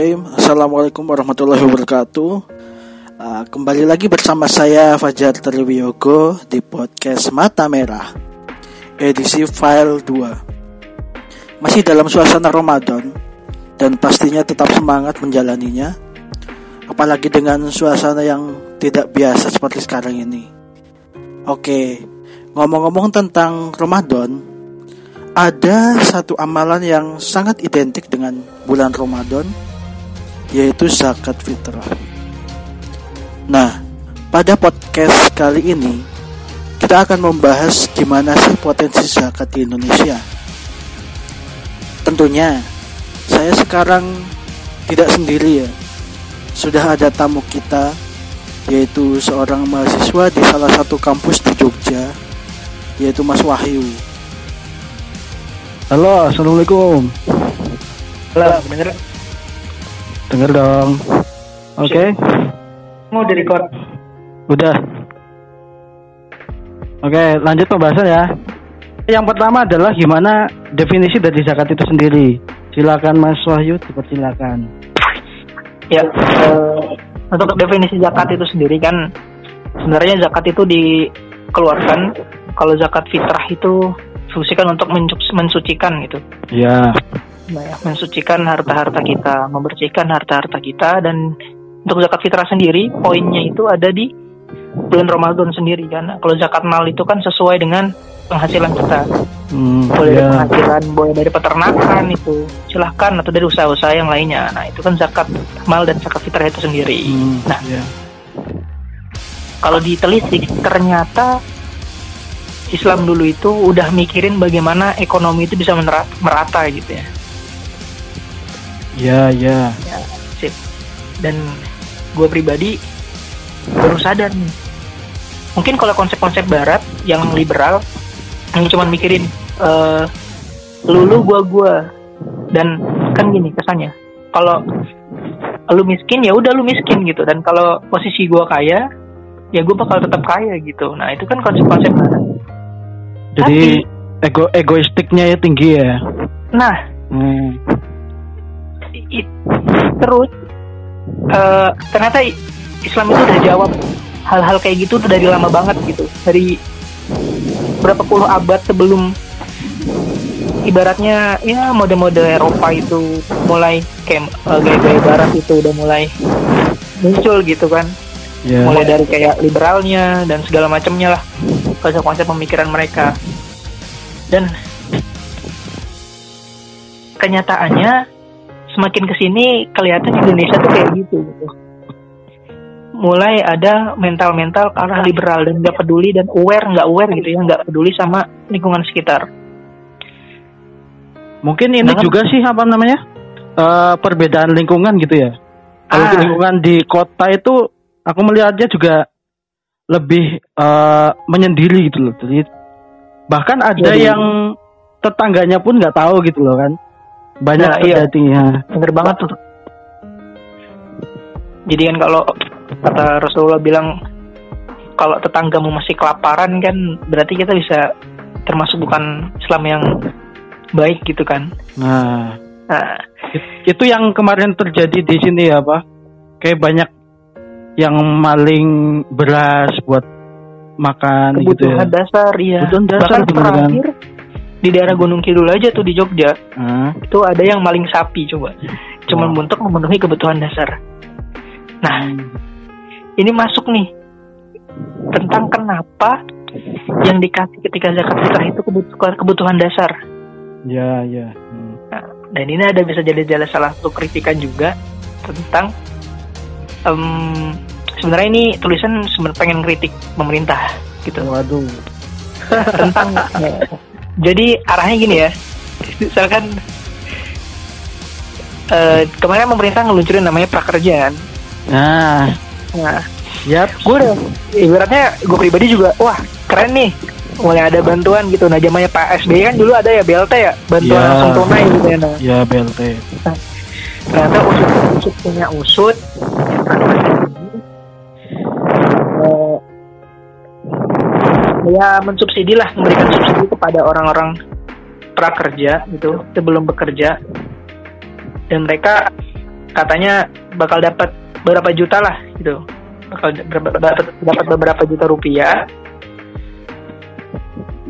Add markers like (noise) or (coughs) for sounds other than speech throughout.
Bismillahirrahmanirrahim. Assalamualaikum warahmatullahi wabarakatuh. Uh, kembali lagi bersama saya Fajar Triwiyogo di podcast Mata Merah, edisi file 2. Masih dalam suasana Ramadan dan pastinya tetap semangat menjalaninya, apalagi dengan suasana yang tidak biasa seperti sekarang ini. Oke, ngomong-ngomong tentang Ramadan, ada satu amalan yang sangat identik dengan bulan Ramadan yaitu zakat fitrah. Nah, pada podcast kali ini kita akan membahas gimana sih potensi zakat di Indonesia. Tentunya saya sekarang tidak sendiri ya. Sudah ada tamu kita yaitu seorang mahasiswa di salah satu kampus di Jogja yaitu Mas Wahyu. Halo, assalamualaikum. Halo? Dengar dong. Oke. Okay. Mau di record? Udah. Oke, okay, lanjut pembahasan ya. Yang pertama adalah gimana definisi dari zakat itu sendiri. Silakan Mas Wahyu, dipersilakan. Ya, uh, untuk definisi zakat itu sendiri kan sebenarnya zakat itu dikeluarkan kalau zakat fitrah itu fungsikan untuk mensucikan gitu. Iya. Ya, mensucikan harta-harta kita, membersihkan harta-harta kita dan untuk zakat fitrah sendiri poinnya itu ada di bulan Ramadan sendiri kan. Kalau zakat mal itu kan sesuai dengan penghasilan kita. Hmm, boleh yeah. dari penghasilan, boleh dari peternakan itu, silahkan atau dari usaha-usaha yang lainnya. Nah itu kan zakat mal dan zakat fitrah itu sendiri. Hmm, nah, yeah. kalau ditelisik ternyata Islam dulu itu udah mikirin bagaimana ekonomi itu bisa merata gitu ya. Ya, ya. Ya, sip. Dan gue pribadi baru sadar nih. Mungkin kalau konsep-konsep barat yang liberal yang cuma mikirin uh, lulu gua gua dan kan gini kesannya. Kalau lu miskin ya udah lu miskin gitu dan kalau posisi gua kaya ya gue bakal tetap kaya gitu. Nah, itu kan konsep-konsep barat jadi Tapi, ego egoistiknya ya tinggi ya. Nah, hmm. It, terus uh, ternyata Islam itu udah jawab hal-hal kayak gitu tuh dari lama banget gitu. Dari berapa puluh abad sebelum ibaratnya ya mode-mode Eropa itu mulai kayak uh, gaya-gaya barat itu udah mulai muncul gitu kan yeah. mulai dari kayak liberalnya dan segala macamnya lah konsep-konsep pemikiran mereka dan kenyataannya semakin ke sini kelihatan Indonesia tuh kayak gitu gitu mulai ada mental-mental ke arah liberal dan nggak peduli dan aware nggak aware gitu ya nggak peduli sama lingkungan sekitar mungkin ini nah, juga sih apa namanya uh, perbedaan lingkungan gitu ya kalau ah. lingkungan di kota itu aku melihatnya juga lebih uh, menyendiri gitu loh. Jadi bahkan ada ya, yang tetangganya pun nggak tahu gitu loh kan. Banyak nah. Iya. Bener banget tuh. Jadi kan kalau kata Rasulullah bilang kalau tetanggamu masih kelaparan kan berarti kita bisa termasuk bukan Islam yang baik gitu kan. Nah, nah. itu yang kemarin terjadi di sini ya, Pak. Kayak banyak yang maling beras buat makan gitu kebutuhan gitu ya. dasar ya kebutuhan dasar bahkan terakhir di daerah Gunung Kidul aja tuh di Jogja hmm. itu ada yang maling sapi coba cuma oh. untuk memenuhi kebutuhan dasar nah hmm. ini masuk nih tentang kenapa yang dikasih ketika zakat fitrah itu kebutuhan kebutuhan dasar ya ya hmm. nah, dan ini ada bisa jadi salah satu kritikan juga tentang um, sebenarnya ini tulisan sebenarnya pengen kritik pemerintah gitu. Waduh. Tentang. (laughs) jadi arahnya gini ya. Misalkan uh, kemarin pemerintah ngeluncurin namanya prakerjaan. Nah. Nah. Yap. Gue udah ibaratnya gue pribadi juga wah keren nih mulai ada bantuan gitu. Nah zamannya Pak SBY kan dulu ada ya BLT ya bantuan ya, langsung tunai gitu ya. Nah. Ya BLT. Nah, ternyata usut usut punya usut ya mensubsidi lah memberikan subsidi kepada orang-orang prakerja gitu sebelum bekerja. Dan mereka katanya bakal dapat beberapa juta lah gitu. Bakal dapat dapat beberapa juta rupiah.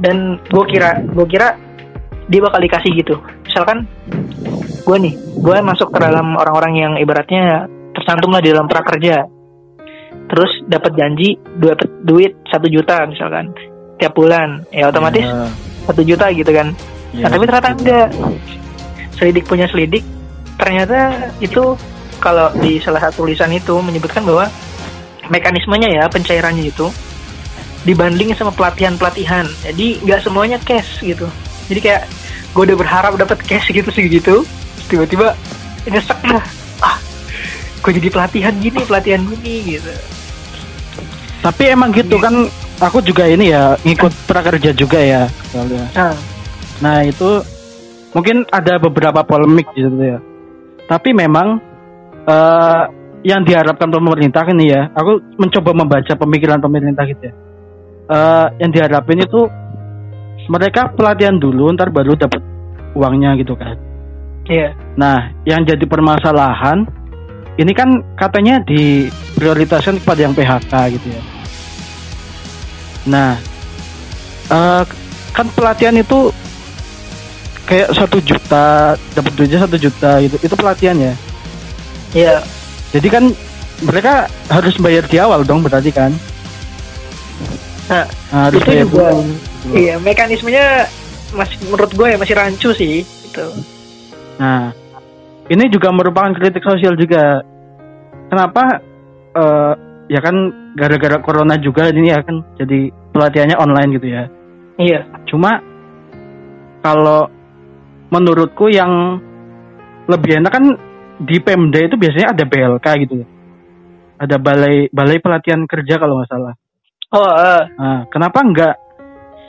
Dan gue kira gue kira dia bakal dikasih gitu. Misalkan gue nih gue masuk ke dalam orang-orang yang ibaratnya tersantum lah di dalam prakerja. Terus dapat janji dapat duit satu juta misalkan tiap bulan. Ya otomatis Ya. satu juta gitu kan. Ya, nah, tapi ternyata betul. enggak. Selidik punya selidik. Ternyata itu kalau di salah satu tulisan itu menyebutkan bahwa mekanismenya ya pencairannya itu dibanding sama pelatihan pelatihan jadi nggak semuanya cash gitu. Jadi kayak gue udah berharap dapat cash gitu sih gitu tiba-tiba nyesek dah ah gue jadi pelatihan gini pelatihan gini gitu. Tapi emang gitu kan aku juga ini ya ngikut prakerja juga ya. soalnya. nah Nah, itu mungkin ada beberapa polemik gitu ya. Tapi memang eh yang diharapkan pemerintah ini ya, aku mencoba membaca pemikiran pemerintah gitu ya. Eh yang diharapin itu mereka pelatihan dulu ntar baru dapat uangnya gitu kan. iya Nah, yang jadi permasalahan ini kan katanya diprioritaskan kepada yang PHK gitu ya. Nah, eh, kan pelatihan itu kayak satu juta dapat duitnya satu juta gitu. Itu pelatihan ya. iya Jadi kan mereka harus bayar di awal dong berarti kan. nah Nah, harus Itu bayar juga- dulu. iya mekanismenya masih menurut gue ya masih rancu sih gitu Nah, ini juga merupakan kritik sosial juga. Kenapa? eh, ya kan gara-gara corona juga ini ya kan jadi pelatihannya online gitu ya. iya Cuma kalau menurutku yang lebih enak kan di Pemda itu biasanya ada BLK gitu. Ada balai balai pelatihan kerja kalau nggak salah. oh eh, Nah, kenapa nggak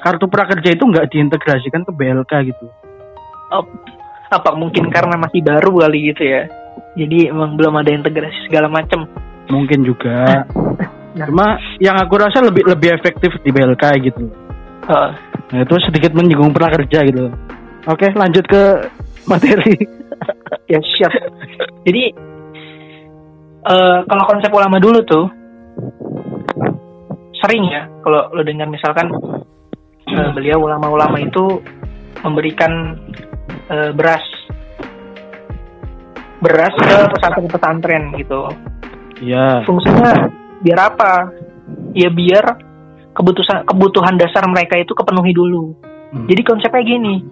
kartu prakerja itu nggak diintegrasikan ke BLK gitu? oh, apa mungkin karena masih baru kali gitu ya jadi emang belum ada integrasi segala macam Mungkin juga. Nah. Cuma yang aku rasa lebih lebih efektif di BLK gitu. Nah, itu sedikit menyinggung prakerja gitu. Oke, lanjut ke materi. (laughs) ya siap jadi eh kalau konsep ulama dulu tuh sering ya kalau lo dengar misalkan eh, beliau ulama-ulama itu memberikan eh, beras beras ke pesantren-pesantren gitu Ya. fungsinya biar apa ya biar kebutuhan kebutuhan dasar mereka itu kepenuhi dulu Hmm. jadi konsepnya gini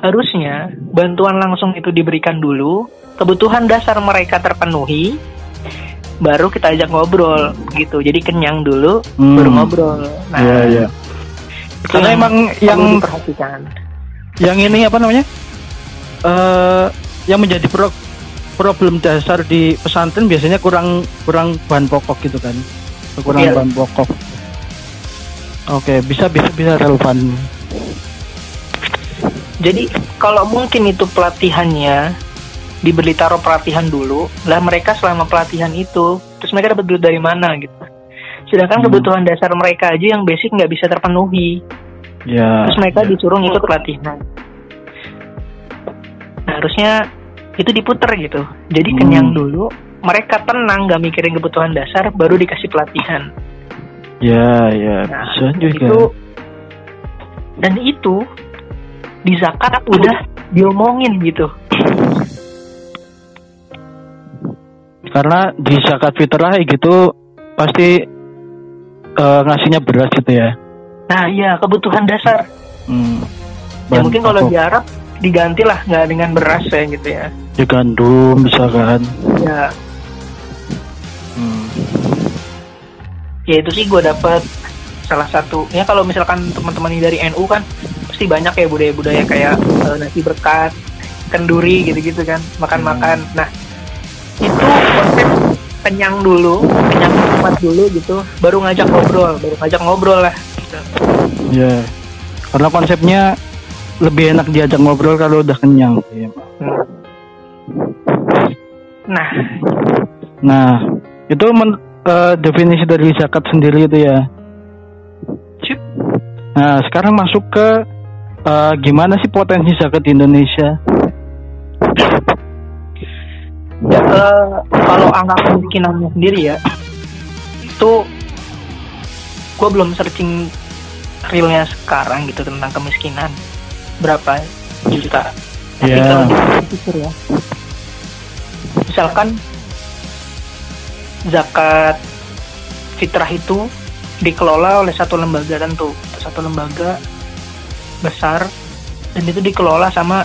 harusnya bantuan langsung itu diberikan dulu kebutuhan dasar mereka terpenuhi baru kita ajak ngobrol gitu jadi kenyang dulu Hmm. baru ngobrol nah Iya, iya. itu Karena yang emang yang diperhatikan yang ini apa namanya? eh yang menjadi pro- problem dasar di pesantren biasanya kurang kurang bahan pokok gitu kan. Kurang Iya. bahan pokok. Oke, bisa bisa bisa relevan. Jadi kalau mungkin itu pelatihannya diberi taruh pelatihan dulu, lah mereka selama pelatihan itu, terus mereka dapat duit dari mana gitu. Sedangkan Hmm. kebutuhan dasar mereka aja yang basic nggak bisa terpenuhi, Ya. terus mereka disuruh ngikut pelatihan. Nah, harusnya itu diputer gitu. Jadi Hmm. kenyang dulu, mereka tenang nggak mikirin kebutuhan dasar, baru dikasih pelatihan. Ya, ya, Nah, bisa juga. itu dan itu di zakat udah diomongin gitu. Karena di zakat fitrah gitu pasti eh, ngasihnya beras gitu ya. Nah, iya kebutuhan dasar. Hmm. Ya mungkin kalau pokok. diharap diganti lah nggak dengan beras ya gitu ya. ya gandum misalkan. Ya, Hmm. ya itu sih gue dapet salah satu. Ya kalau misalkan teman-teman dari NU kan pasti banyak ya budaya-budaya kayak eh, nasi berkat, kenduri gitu-gitu kan, makan-makan. Nah, itu konsep kenyang dulu, kenyang tempat dulu gitu, baru ngajak ngobrol, baru ngajak ngobrol lah. Gitu. Ya. Karena konsepnya lebih enak diajak ngobrol kalau udah kenyang. Iya. Nah, Nah, itu men- eh, definisi dari zakat sendiri itu ya. Nah, sekarang masuk ke eh, gimana sih potensi zakat di Indonesia? Ya, uh, kalau angka kemiskinannya sendiri ya, itu gue belum searching realnya sekarang gitu tentang kemiskinan berapa juta. Tapi Yeah. kalau dipikir ya, misalkan zakat fitrah itu dikelola oleh satu lembaga tentu, satu lembaga besar dan itu dikelola sama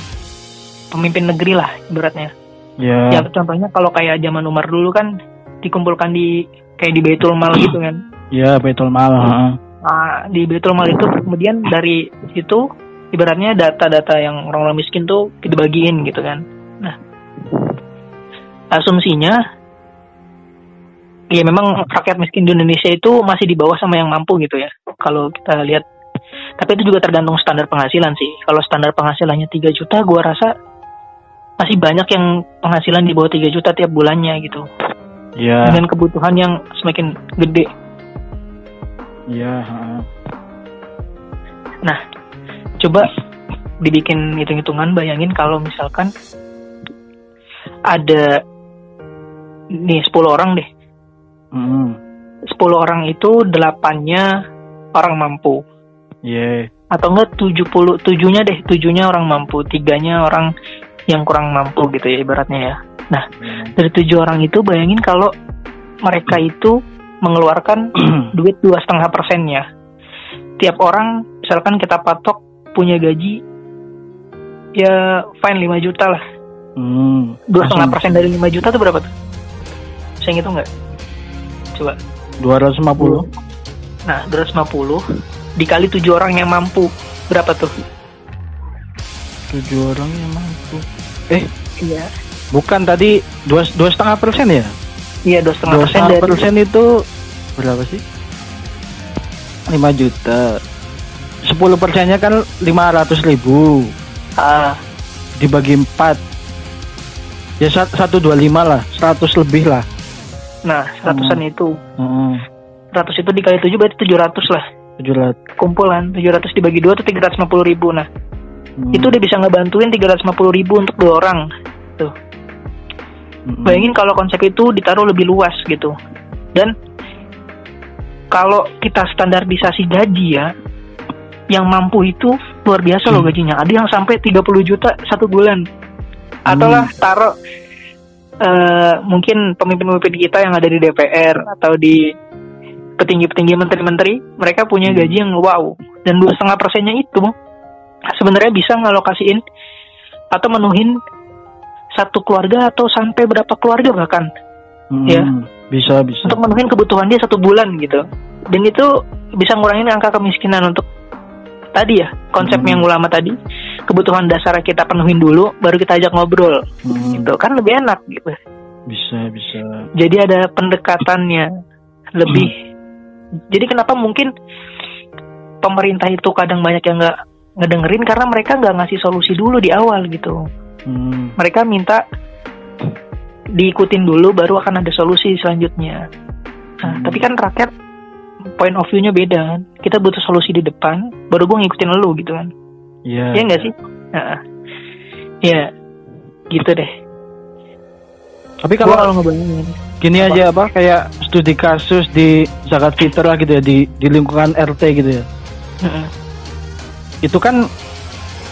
pemimpin negeri lah ibaratnya. Ya. Ya contohnya kalau kayak zaman Umar dulu kan dikumpulkan di kayak di Baitul Mal gitu kan. Ya, betul mal. heeh. Nah, di Baitul Mal itu kemudian dari situ ibaratnya data-data yang orang-orang miskin tuh dibagiin gitu kan. Nah, asumsinya ya memang rakyat miskin di Indonesia itu masih di bawah sama yang mampu gitu ya. Kalau kita lihat tapi itu juga tergantung standar penghasilan sih. Kalau standar penghasilannya 3 juta gua rasa masih banyak yang penghasilan di bawah 3 juta tiap bulannya gitu. Ya. Dengan kebutuhan yang semakin gede. Ya, heeh. Nah, coba dibikin hitung-hitungan bayangin kalau misalkan ada nih 10 orang deh. Mm. 10 orang itu delapannya orang mampu Iya. atau enggak 70 tujuhnya deh, tujuhnya orang mampu, tiganya orang yang kurang mampu gitu ya ibaratnya ya. Nah, dari tujuh orang itu bayangin kalau mereka itu mengeluarkan (clears throat) duit dua setengah persennya. Tiap orang misalkan kita patok punya gaji ya fine 5 juta lah. Hmm. Dua setengah Langsung persen dari 5 juta itu berapa tuh? Saya ngitung nggak? Coba. 250. Nah, 250 dikali tujuh orang yang mampu berapa tuh? Tujuh orang yang mampu. Eh, Iya. bukan tadi dua dua setengah persen ya? Iya, dua setengah Dua persen setengah dari persen itu berapa sih? 5 juta. 10 persennya kan 500 ribu. Ah, dibagi 4 ya sat- 125 lah. 100 lebih lah. Nah seratusan itu. Heeh. 100 itu dikali 7 berarti 700 lah. 700 kumpulan 700 dibagi dua itu 350 ribu. Nah Hmm. itu udah bisa ngebantuin 350 ribu untuk dua orang. Tuh. Mm-mm. bayangin kalau konsep itu ditaruh lebih luas gitu. Dan kalau kita standarisasi gaji ya yang mampu itu luar biasa loh Hmm. gajinya ada yang sampai 30 juta satu bulan atau lah taruh eh, mungkin pemimpin-pemimpin kita yang ada di DPR atau di petinggi-petinggi menteri-menteri mereka punya Hmm. gaji yang wow dan dua setengah persennya itu sebenarnya bisa ngalokasiin atau menuhin satu keluarga atau sampai berapa keluarga bahkan Mm-mm. ya. bisa bisa untuk menuhin kebutuhan dia satu bulan gitu dan itu bisa ngurangin angka kemiskinan untuk tadi ya konsep Hmm. yang ulama tadi. Kebutuhan dasar kita penuhin dulu baru kita ajak ngobrol. Mm, gitu. Kan lebih enak gitu. Bisa bisa. Jadi ada pendekatannya. Lebih. Jadi kenapa mungkin pemerintah itu kadang banyak yang nggak ngedengerin? Karena mereka nggak ngasih solusi dulu di awal gitu. Mm, mereka minta diikutin dulu baru akan ada solusi selanjutnya. Nah Hmm. tapi kan rakyat point of view-nya beda kan. Kita butuh solusi di depan baru gue ngikutin lu gitu kan. Iya Iya nggak sih? Nah, ya gitu deh. Tapi kalau kalau ngebayangin gini Apa? aja apa kayak studi kasus di zakat fitrah gitu ya di di lingkungan RT gitu ya. Heeh. itu kan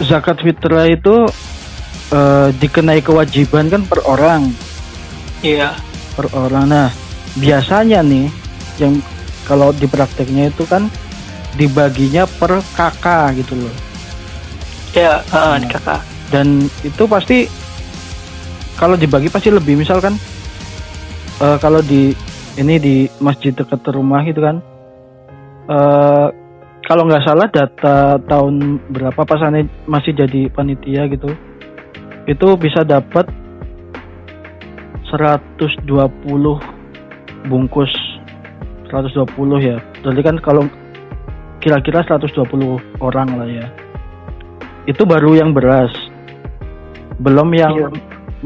zakat fitrah itu eh, dikenai kewajiban kan per orang. Iya. Per orang. Nah, biasanya nih yang kalau di prakteknya itu kan dibaginya per kakak gitu loh. ya Hmm. di kakak Dan itu pasti kalau dibagi pasti lebih misalkan eh, kalau di ini di masjid dekat rumah gitu kan. eh kalau nggak salah data tahun berapa pas Ane masih jadi panitia gitu. Itu bisa dapat 120 bungkus 120 ya. Berarti kan kalau kira-kira 120 orang lah ya. Itu baru yang beras. Belum yang Iya.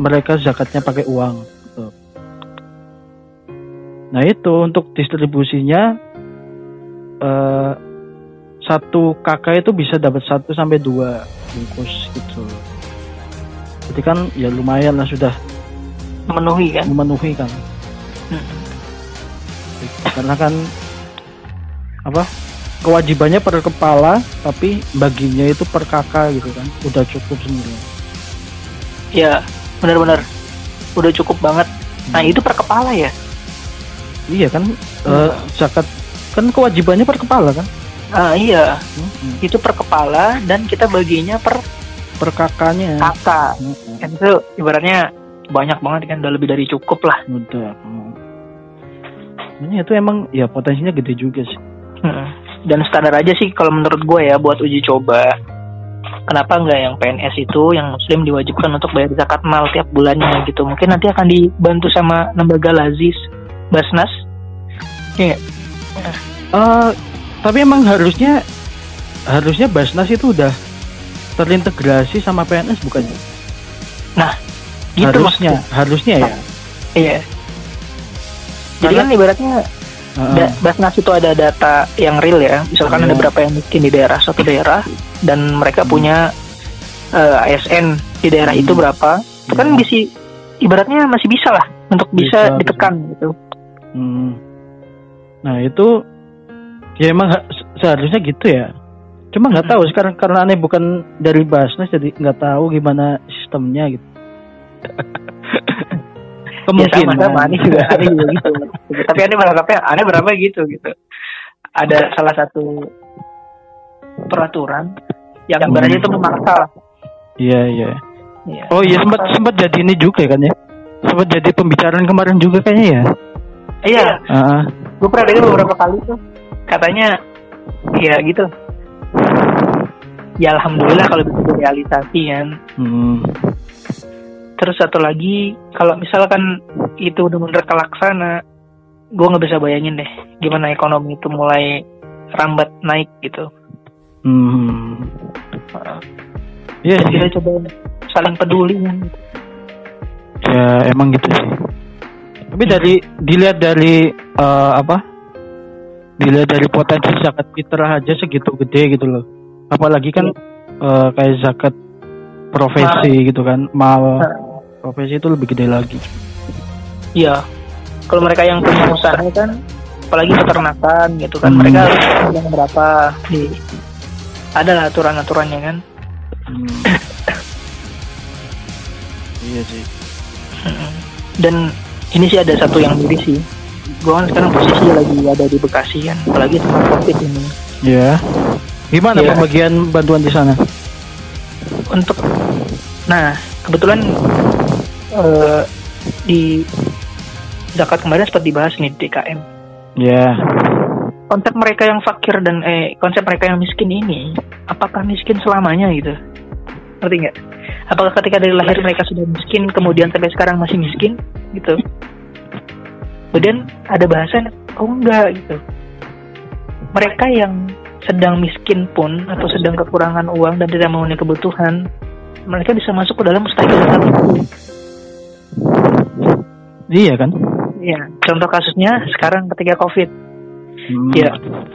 mereka zakatnya pakai uang. Gitu. Nah itu untuk distribusinya eh, satu kakak itu bisa dapat satu sampai dua bungkus gitu. Jadi kan ya lumayan lah sudah memenuhi kan memenuhi kan Hmm. karena kan apa kewajibannya per kepala tapi baginya itu per kakak gitu kan. Udah cukup sebenarnya. Ya benar-benar. Udah cukup banget. Nah itu per kepala ya? Iya kan eh, zakat. Kan kewajibannya per kepala kan? Ah iya. Mm-mm. itu per kepala dan kita baginya per per kakaknya kakak Mm-mm. kan itu ibaratnya banyak banget kan udah lebih dari cukup lah. Udah. Mm. Makanya itu emang ya potensinya gede juga sih. Mm. Dan standar aja sih kalau menurut gue ya buat uji coba kenapa nggak yang PNS itu yang muslim diwajibkan untuk bayar zakat mal tiap bulannya gitu mungkin nanti akan dibantu sama lembaga lazis basnas Iya nggak? Eh, tapi emang harusnya harusnya Basnas itu udah terintegrasi sama PNS bukannya? gitu harusnya, maksudnya. harusnya ya. iya jadi Karena- kan ibaratnya. Da- Basnas itu ada data yang real ya. Misalkan Iya. ada berapa yang miskin di daerah suatu daerah dan mereka Hmm. punya eh, ASN di daerah itu Hmm. berapa. Itu kan Hmm. bisa ibaratnya masih bisa lah untuk Bisa, bisa, ditekan gitu. Hmm. Nah itu ya emang ha- se- seharusnya gitu ya. Cuma nggak Mm-mm. tahu sekarang karena aneh bukan dari Basnas jadi nggak tahu gimana sistemnya gitu. (laughs) Ya sama Kemungkinan. sama aneh juga, (laughs) aneh juga gitu. Tapi aneh berangkapnya aneh berapa gitu gitu. Ada salah satu peraturan yang Hmm. ibaratnya itu memaksa. Iya iya. Iya. Oh iya sempat sempat jadi ini juga kan ya. Sempat jadi pembicaraan kemarin juga kayaknya ya. Iya, Ah, gue pernah dengar beberapa kali tuh katanya ya gitu ya alhamdulillah kalau bisa direalisasi kan hmm. Terus satu lagi kalau misalkan itu benar-benar kelaksana gue nggak bisa bayangin deh gimana ekonomi itu mulai rambat naik gitu Hmm. Uh, Iya dan sih. kita coba saling peduli kan Ya emang gitu sih. Tapi dari dilihat dari eh, apa? Dilihat dari potensi zakat fitrah aja segitu gede gitu loh. Apalagi kan eh, kayak zakat profesi gitu kan, mal Nah, profesi itu lebih gede lagi. iya kalau mereka yang punya usaha kan apalagi peternakan gitu kan Hmm. mereka harus bilang berapa di ada lah aturan-aturannya kan Hmm. (coughs) iya sih. dan ini sih ada satu yang miris sih gue kan sekarang posisi lagi ada di Bekasi kan apalagi tentang covid ini Ya. Gimana Iya. pembagian bantuan di sana? untuk nah kebetulan eh, di zakat kemarin sempat dibahas nih di DKM Ya. konsep mereka yang fakir dan eh konsep mereka yang miskin ini apakah miskin selamanya gitu? Ngerti nggak? Apakah ketika dari lahir mereka sudah miskin kemudian sampai sekarang masih miskin gitu? Kemudian ada bahasan oh enggak gitu. Mereka yang sedang miskin pun atau sedang kekurangan uang dan tidak memenuhi kebutuhan mereka bisa masuk ke dalam mustahil. Iya kan? Iya, contoh kasusnya sekarang ketika covid Hmm. ya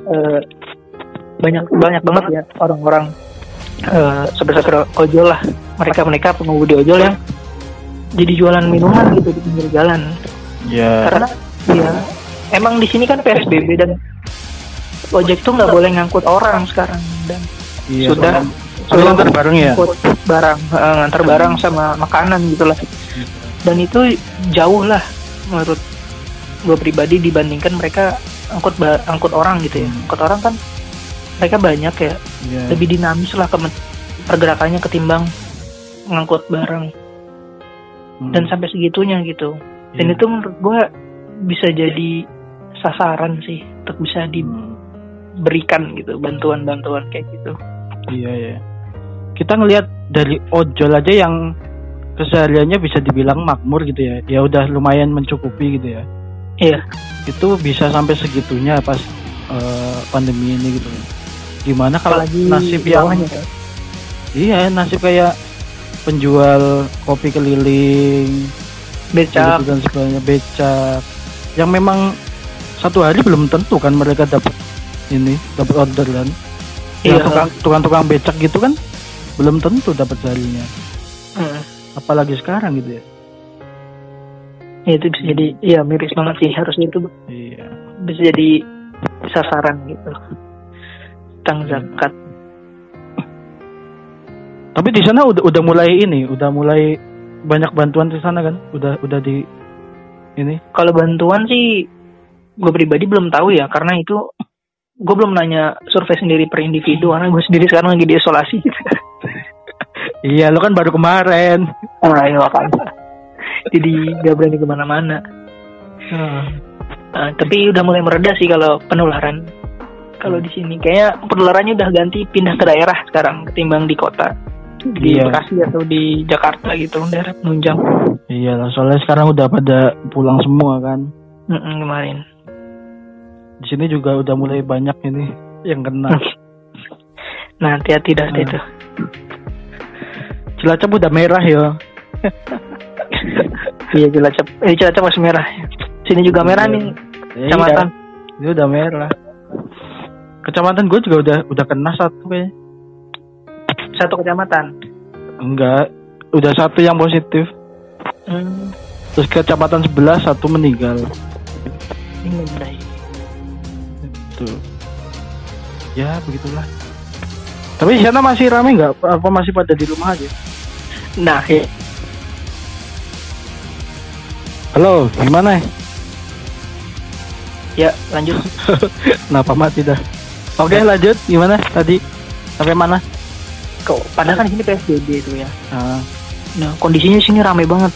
eh, banyak banyak banget ya orang-orang eh seperti ojol lah mereka mereka pengemudi ojol yang jadi jualan minuman gitu di pinggir jalan Ya. karena ya emang di sini kan psbb dan ojek tuh nggak boleh ngangkut orang sekarang dan Iya. sudah Sudah ngantar bareng ya? ngangkut barang eh, ngantar barang sama makanan gitulah dan itu jauh lah menurut gue pribadi dibandingkan mereka angkut ba- angkut orang gitu ya Hmm. angkut orang kan mereka banyak ya Iya. lebih dinamis lah ke- pergerakannya ketimbang ngangkut barang Hmm. dan sampai segitunya gitu dan Iya. itu menurut gue bisa jadi sasaran sih untuk bisa Hmm. diberikan gitu bantuan-bantuan kayak gitu Iya ya. Kita ngelihat dari ojol aja yang kesehariannya bisa dibilang makmur gitu ya. Ya udah lumayan mencukupi gitu ya. iya Itu bisa sampai segitunya pas eh, pandemi ini gitu. Gimana kalau apalagi nasib yang ya. iya nasib kayak penjual kopi keliling becak dan sebagainya becak yang memang satu hari belum tentu kan mereka dapat ini dapat orderan Iya. yang tukang tukang-tukang becak gitu kan belum tentu dapat seharinya Hmm. Apalagi sekarang gitu ya Ya, itu bisa jadi ya miris banget sih harusnya itu Iya. bisa jadi sasaran gitu tentang zakat. Tapi di sana udah udah mulai ini, udah mulai banyak bantuan di sana kan? Udah udah di ini. Kalau bantuan sih gue pribadi belum tahu ya karena itu gue belum nanya survei sendiri per individu karena gue sendiri sekarang lagi diisolasi. (laughs) Iya, lo kan baru kemarin. ah, iya kan. Jadi gak berani ke mana-mana. Ah, tapi udah mulai mereda sih kalau penularan. Kalau di sini kayaknya penularannya udah ganti pindah ke daerah sekarang ketimbang di kota. Di Iya. Bekasi atau di Jakarta gitu, daerah penunjang. Iya lah, soalnya sekarang udah pada pulang semua kan. Mm-mm, kemarin. Di sini juga udah mulai banyak ini yang kena. (laughs) Nah, hati-hati dah Ah. itu. Cilacap udah merah ya. (laughs) Iya, Cilacap. Eh, Cilacap masih merah. Sini juga merah nih, Iya, kecamatan. Ini udah merah. Kecamatan gue juga udah udah kena satu kayaknya. Satu kecamatan. Enggak, udah satu yang positif. Hmm, Terus kecamatan sebelah satu meninggal. ini. Tuh. Ya begitulah. Tapi di sana masih rame nggak? Apa masih pada di rumah aja? Nah, ya. Halo, gimana? ya lanjut. (laughs) Kenapa mati dah? Oke lanjut, gimana tadi? Sampai mana? Kok padahal kan di sini PSBB itu ya. Ah, Nah, kondisinya sini rame banget.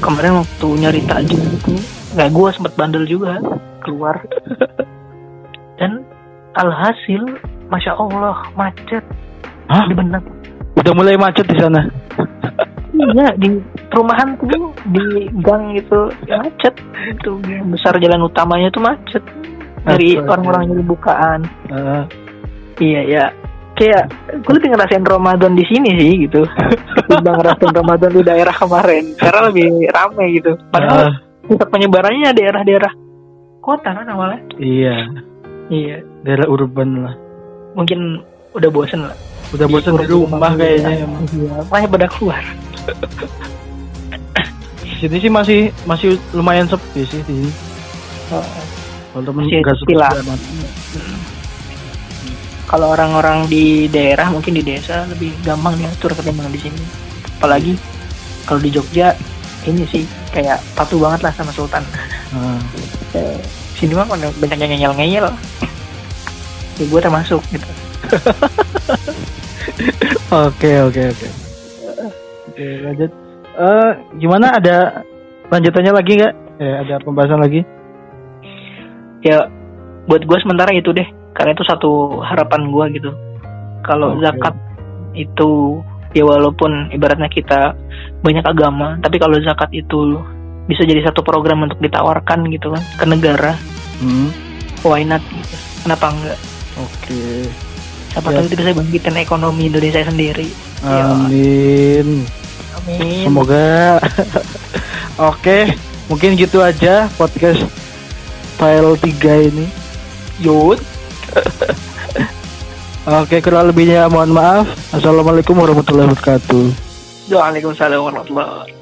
Kemarin waktu nyari takjil itu, nggak gue sempet bandel juga keluar. (laughs) Dan alhasil, masya Allah macet. Hah? Di benar. udah mulai macet di sana. Iya di perumahan tuh di gang gitu ya macet. Itu yang besar jalan utamanya tuh macet. Dari orang-orang nyari bukaan. Ah, Iya ya. Kayak gue lebih ngerasain Ramadan di sini sih gitu. Ketimbang ngerasain Ramadan di daerah kemarin. Karena lebih rame gitu. Padahal ah, pusat penyebarannya daerah-daerah kota kan awalnya. iya, Iya. daerah urban lah. Mungkin udah bosen lah. Udah bosan di rumah kayaknya. Iya. Makanya pada keluar. Di sini sih masih masih lumayan sepi sih di sini. Walaupun Masih nggak sepi lah. sepi amat. Kalau orang-orang di daerah mungkin di desa lebih gampang diatur ketimbang di sini. Apalagi kalau di Jogja ini sih kayak patuh banget lah sama Sultan. Ah, Sini mah kan banyak yang ngeyel-ngeyel. Ya gue termasuk gitu. (laughs) Oke oke oke. Oke lanjut. Eh gimana ada lanjutannya lagi nggak? Eh ada pembahasan lagi? Ya buat gue sementara itu deh. Karena itu satu harapan gue gitu. Kalau Oke. zakat itu ya walaupun ibaratnya kita banyak agama, tapi kalau zakat itu bisa jadi satu program untuk ditawarkan gitu kan ke negara, Hmm. why not gitu. Kenapa enggak? Oke. Siapa Ya. tahu itu bisa bangkitin ekonomi Indonesia sendiri. Ya. Amin. Amin. Semoga. (laughs) Oke, mungkin gitu aja podcast file 3 ini. Yud. (laughs) Oke, kurang lebihnya mohon maaf. Assalamualaikum warahmatullahi wabarakatuh. Waalaikumsalam warahmatullahi wabarakatuh.